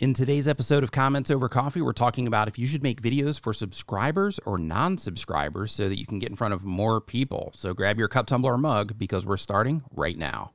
In today's episode of Comments Over Coffee, we're talking about if you should make videos for subscribers or non subscribers so that you can get in front of more people. So grab your cup, tumbler, or mug because we're starting right now.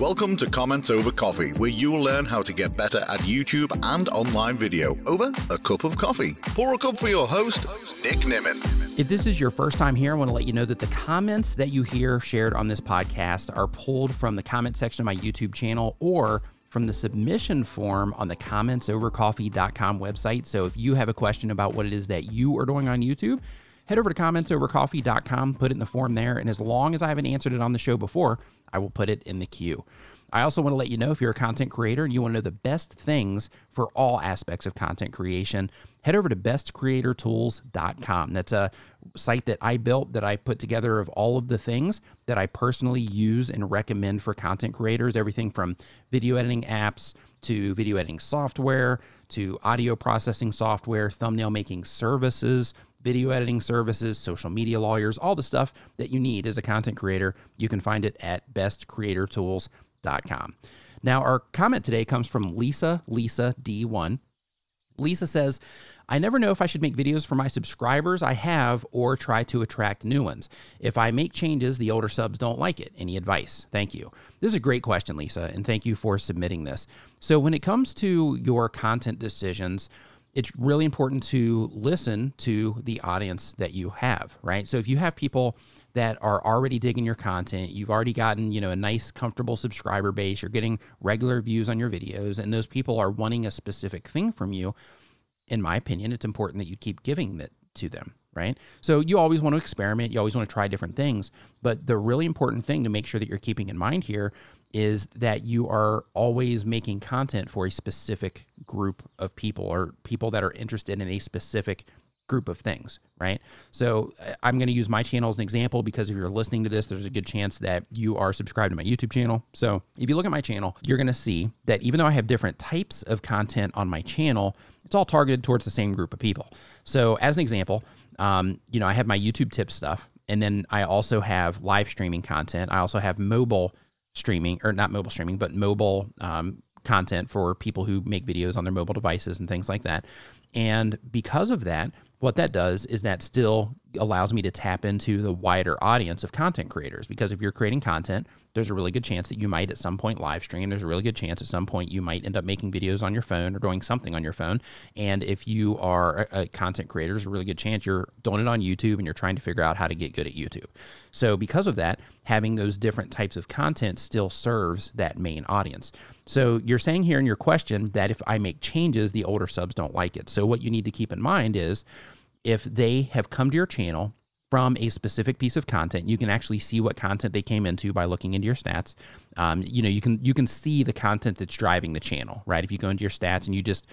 Welcome to Comments Over Coffee, where you'll learn how to get better at YouTube and online video over a cup of coffee. Pour a cup for your host, Nick Nimmin. If this is your first time here, I want to let you know that the comments that you hear shared on this podcast are pulled from the comment section of my YouTube channel or from the submission form on the commentsovercoffee.com website. So if you have a question about what it is that you are doing on YouTube, head over to commentsovercoffee.com, put it in the form there, and as long as I haven't answered it on the show before, I will put it in the queue. I also want to let you know if you're a content creator and you want to know the best things for all aspects of content creation, head over to bestcreatortools.com. That's a site that I built that I put together of all of the things that I personally use and recommend for content creators everything from video editing apps to video editing software to audio processing software, thumbnail making services, video editing services, social media lawyers, all the stuff that you need as a content creator. You can find it at bestcreatortools.com now, our comment today comes from Lisa, Lisa D1. Lisa says, I never know if I should make videos for my subscribers I have or try to attract new ones. If I make changes, the older subs don't like it. Any advice? Thank you. This is a great question, Lisa, and thank you for submitting this. So, when it comes to your content decisions, it's really important to listen to the audience that you have, right? So, if you have people that are already digging your content. You've already gotten, you know, a nice comfortable subscriber base. You're getting regular views on your videos and those people are wanting a specific thing from you. In my opinion, it's important that you keep giving that to them, right? So you always want to experiment, you always want to try different things, but the really important thing to make sure that you're keeping in mind here is that you are always making content for a specific group of people or people that are interested in a specific group of things, right? So uh, I'm going to use my channel as an example because if you're listening to this, there's a good chance that you are subscribed to my YouTube channel. So if you look at my channel, you're going to see that even though I have different types of content on my channel, it's all targeted towards the same group of people. So as an example, um, you know, I have my YouTube tip stuff, and then I also have live streaming content. I also have mobile streaming, or not mobile streaming, but mobile um, content for people who make videos on their mobile devices and things like that. And because of that, what that does is that still allows me to tap into the wider audience of content creators because if you're creating content there's a really good chance that you might at some point live stream and there's a really good chance at some point you might end up making videos on your phone or doing something on your phone and if you are a, content creator there's a really good chance you're doing it on youtube and you're trying to figure out how to get good at youtube. So because of that having those different types of content still serves that main audience. So you're saying here in your question that if i make changes the older subs don't like it. So what you need to keep in mind is if they have come to your channel from a specific piece of content. You can actually see what content they came into by looking into your stats. Um, you know, you can you can see the content that's driving the channel, right? If you go into your stats and you just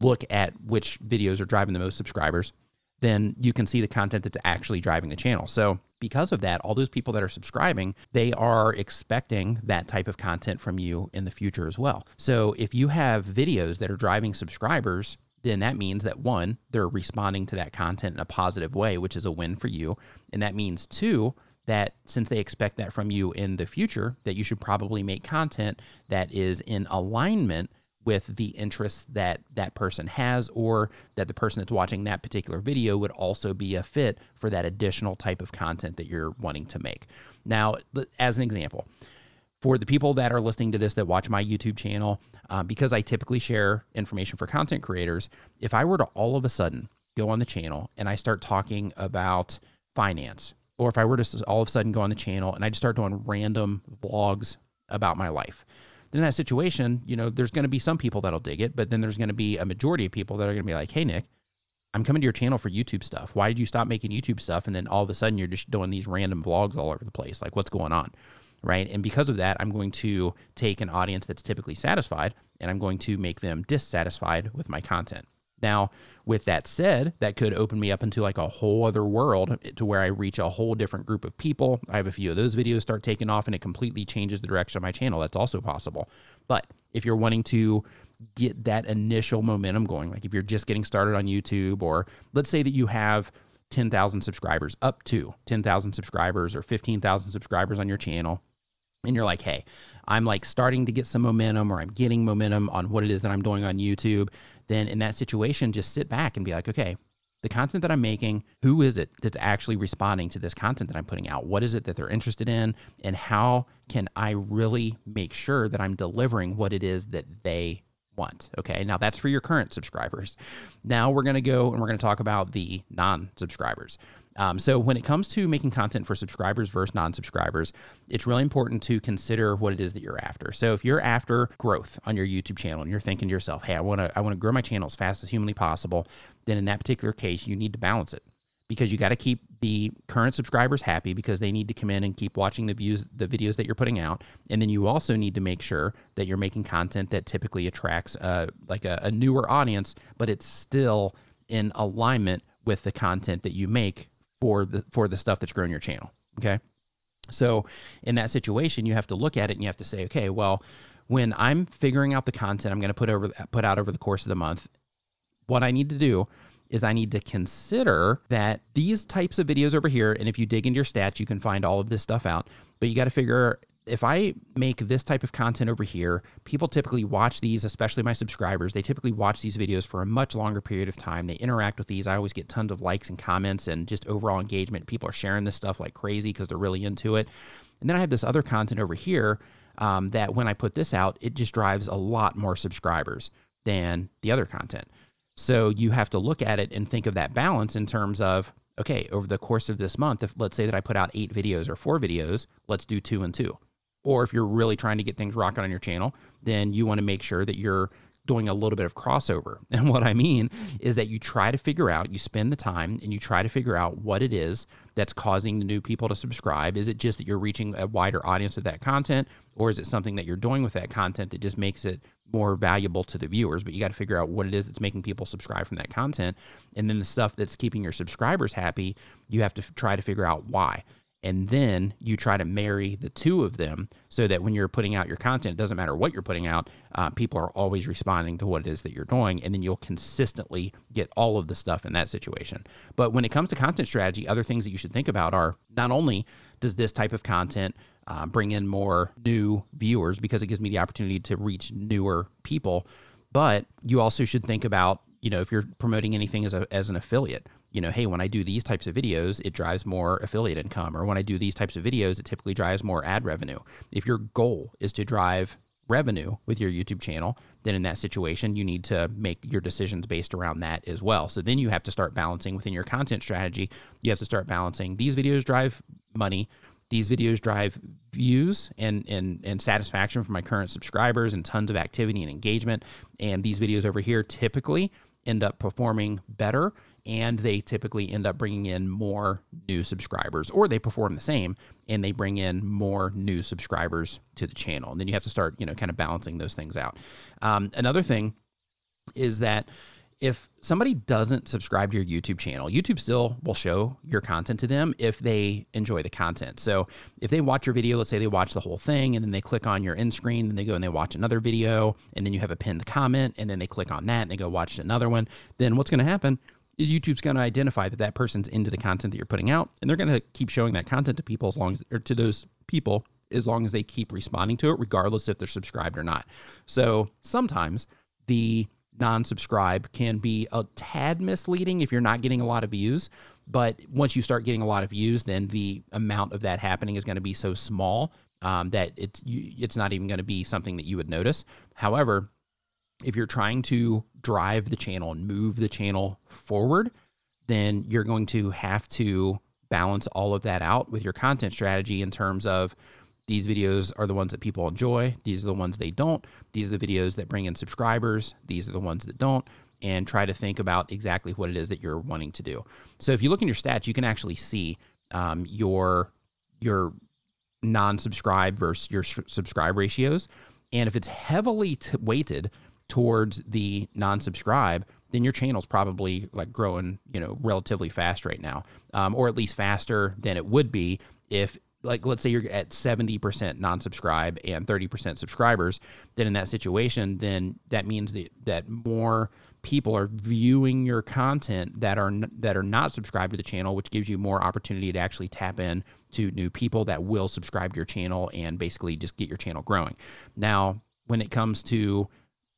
look at which videos are driving the most subscribers, then you can see the content that's actually driving the channel. So because of that, all those people that are subscribing, they are expecting that type of content from you in the future as well. So if you have videos that are driving subscribers, then that means that one, they're responding to that content in a positive way, which is a win for you. And that means two, that since they expect that from you in the future, that you should probably make content that is in alignment with the interests that that person has or that the person that's watching that particular video would also be a fit for that additional type of content that you're wanting to make. Now, as an example, for the people that are listening to this that watch my YouTube channel, uh, because I typically share information for content creators, if I were to all of a sudden go on the channel and I start talking about finance, or if I were to all of a sudden go on the channel and I just start doing random vlogs about my life, then in that situation, you know, there's going to be some people that'll dig it, but then there's going to be a majority of people that are going to be like, hey, Nick, I'm coming to your channel for YouTube stuff. Why did you stop making YouTube stuff? And then all of a sudden you're just doing these random vlogs all over the place. Like, what's going on? Right? And because of that, I'm going to take an audience that's typically satisfied and I'm going to make them dissatisfied with my content. Now, with that said, that could open me up into like a whole other world eh, to where I reach a whole different group of people. I have a few of those videos start taking off and it completely changes the direction of my channel. That's also possible. But if you're wanting to get that initial momentum going, like if you're just getting started on YouTube, or let's say that you have 10,000 subscribers, up to 10,000 subscribers or 15,000 subscribers on your channel, and you're like, hey, I'm like starting to get some momentum or I'm getting momentum on what it is that I'm doing on YouTube, then in that situation, just sit back and be like, okay, the content that I'm making, who is it that's actually responding to this content that I'm putting out? What is it that they're interested in? And how can I really make sure that I'm delivering what it is that they want? Okay. Now that's for your current subscribers. Now we're to go and we're to talk about the non subscribers. Um, so when it comes to making content for subscribers versus non-subscribers, it's really important to consider what it is that you're after. So if you're after growth on your YouTube channel and you're thinking to yourself, "Hey, I want to I want to grow my channel as fast as humanly possible," then in that particular case, you need to balance it because you got to keep the current subscribers happy because they need to come in and keep watching the views the videos that you're putting out and then you also need to make sure that you're making content that typically attracts uh, like a, a newer audience but it's still in alignment with the content that you make for the for the stuff that's growing your channel. Okay. So in that situation, you have to look at it and you have to say, okay, well, when I'm figuring out the content I'm going to put over put out over the course of the month, what I need to do is I need to consider that these types of videos over here, and if you dig into your stats, you can find all of this stuff out. But you got to figure if I make this type of content over here, people typically watch these, especially my subscribers. They typically watch these videos for a much longer period of time. They interact with these. I always get tons of likes and comments and just overall engagement. People are sharing this stuff like crazy because they're really into it. And then I have this other content over here um, that when I put this out, it just drives a lot more subscribers than the other content. So you have to look at it and think of that balance in terms of okay, over the course of this month, if let's say that I put out eight videos or four videos, let's do two and two or if you're really trying to get things rocking on your channel, then you want to make sure that you're doing a little bit of crossover. And what I mean is that you try to figure out, you spend the time and you try to figure out what it is that's causing the new people to subscribe. Is it just that you're reaching a wider audience with that content, or is it something that you're doing with that content that just makes it more valuable to the viewers? But you got to figure out what it is that's making people subscribe from that content. And then the stuff that's keeping your subscribers happy, you have to f- try to figure out why and then you try to marry the two of them so that when you're putting out your content, it doesn't matter what you're putting out, uh, people are always responding to what it is that you're doing, and then you'll consistently get all of the stuff in that situation. But when it comes to content strategy, other things that you should think about are not only does this type of content uh, bring in more new viewers because it gives me the opportunity to reach newer people, but you also should think about you know if you're promoting anything as a as an affiliate you know, hey, when I do these types of videos, it drives more affiliate income. Or when I do these types of videos, it typically drives more ad revenue. If your goal is to drive revenue with your YouTube channel, then in that situation, you need to make your decisions based around that as well. So then you have to start balancing within your content strategy. You have to start balancing these videos drive money. These videos drive views and, and, and satisfaction from my current subscribers and tons of activity and engagement. And these videos over here typically end up performing better and they typically end up bringing in more new subscribers or they perform the same and they bring in more new subscribers to the channel. And then you have to start you know kind of balancing those things out. Um, another thing is that if somebody doesn't subscribe to your YouTube channel, YouTube still will show your content to them if they enjoy the content. So if they watch your video, let's say they watch the whole thing and then they click on your end screen, then they go and they watch another video, and then you have a pinned comment, and then they click on that and they go watch another one, then what's going to happen YouTube's going to identify that that person's into the content that you're putting out, and they're going to keep showing that content to people as long as, or to those people as long as they keep responding to it, regardless if they're subscribed or not. So sometimes the non-subscribe can be a tad misleading if you're not getting a lot of views. But once you start getting a lot of views, then the amount of that happening is going to be so small um, that it's you, it's not even going to be something that you would notice. However, if you're trying to drive the channel and move the channel forward, then you're going to have to balance all of that out with your content strategy in terms of these videos are the ones that people enjoy. These are the ones they don't. These are the videos that bring in subscribers. These are the ones that don't. And try to think about exactly what it is that you're wanting to do. So if you look in your stats, you can actually see um, your your non-subscribe versus your subscribe ratios. And if it's heavily t- weighted towards the non-subscribe, then your channel's probably like growing, you know, relatively fast right now, um, or at least faster than it would be if like let's say you're at 70% non-subscribe and 30% subscribers then in that situation then that means that that more people are viewing your content that are that are not subscribed to the channel which gives you more opportunity to actually tap in to new people that will subscribe to your channel and basically just get your channel growing. Now when it comes to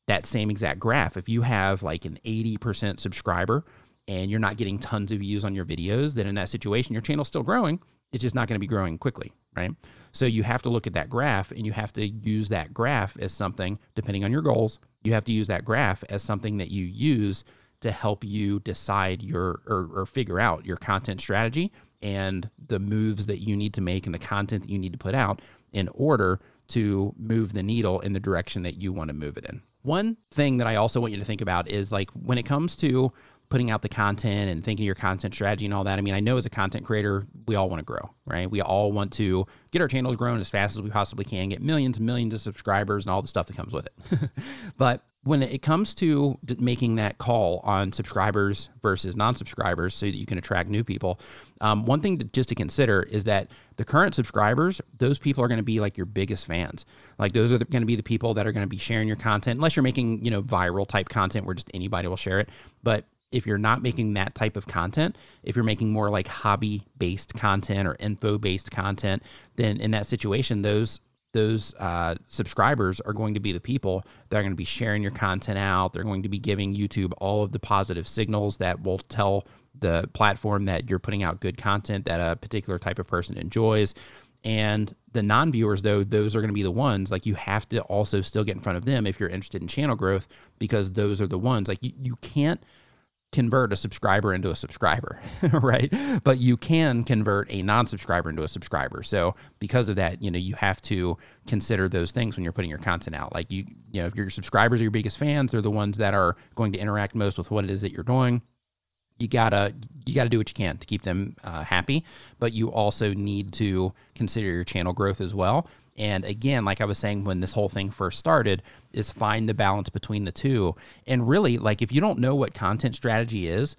that same exact graph if you have like an 80% subscriber and you're not getting tons of views on your videos then in that situation your channel's still growing it's just not going to be growing quickly, right? So you have to look at that graph and you have to use that graph as something, depending on your goals, you have to use that graph as something that you use to help you decide your or, or figure out your content strategy and the moves that you need to make and the content that you need to put out in order to move the needle in the direction that you want to move it in. One thing that I also want you to think about is like when it comes to putting out the content and thinking your content strategy and all that. I mean, I know as a content creator, we all want to grow, right? We all want to get our channels grown as fast as we possibly can, get millions and millions of subscribers and all the stuff that comes with it. but when it comes to making that call on subscribers versus non-subscribers so that you can attract new people um, one thing to, just to consider is that the current subscribers those people are going to be like your biggest fans. Like those are going to be the people that are going to be sharing your content unless you're making you know viral type content where just anybody will share it. But if you're not making that type of content, if you're making more like hobby based content or info based content, then in that situation, those those uh, subscribers are going to be the people that are going to be sharing your content out. They're going to be giving YouTube all of the positive signals that will tell the platform that you're putting out good content that a particular type of person enjoys. And the non viewers, though, those are going to be the ones like you have to also still get in front of them if you're interested in channel growth because those are the ones like you, you can't convert a subscriber into a subscriber, right? But you can convert a non-subscriber into a subscriber. So because of that, you know, you have to consider those things when you're putting your content out. Like you, you know, if your subscribers are your biggest fans, they're the ones that are going to interact most with what it is that you're doing. You gotta you gotta do what you can to keep them uh, happy, but you also need to consider your channel growth as well. And again, like I was saying when this whole thing first started, is find the balance between the two. And really, like if you don't know what content strategy is,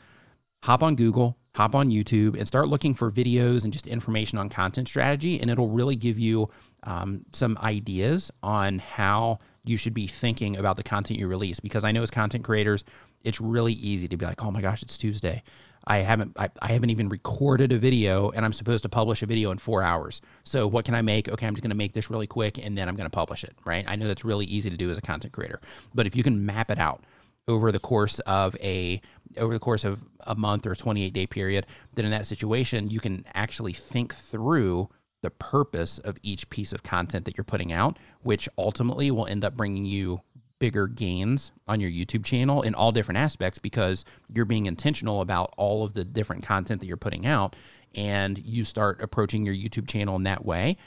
hop on Google, hop on YouTube, and start looking for videos and just information on content strategy. And it'll really give you um, some ideas on how you should be thinking about the content you release. Because I know as content creators, it's really easy to be like, oh my gosh, it's Tuesday. I haven't I, I, haven't even recorded a video and I'm supposed to publish a video in four hours. So what can I make? Okay, I'm just gonna make this really quick and then I'm gonna publish it, right? I know that's really easy to do as a content creator. But if you can map it out over the course of a over the course of a month or a 28 day period, then in that situation you can actually think through the purpose of each piece of content that you're putting out, which ultimately will end up bringing you bigger gains on your YouTube channel in all different aspects because you're being intentional about all of the different content that you're putting out and you start approaching your YouTube channel in that way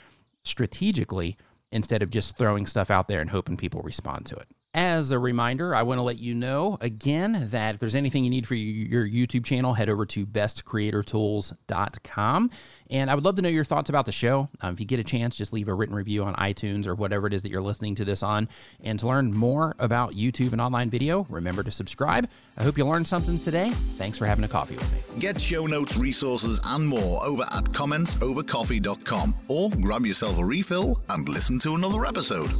strategically instead of just throwing stuff out there and hoping people respond to it. As a reminder, I want to let you know again that if there's anything you need for your YouTube channel, head over to bestcreatortools.com. And I would love to know your thoughts about the show. Um, if you get a chance, just leave a written review on iTunes or whatever it is that you're listening to this on. And to learn more about YouTube and online video, remember to subscribe. I hope you learned something today. Thanks for having a coffee with me. Get show notes, resources, and more over at commentsovercoffee.com or grab yourself a refill and listen to another episode.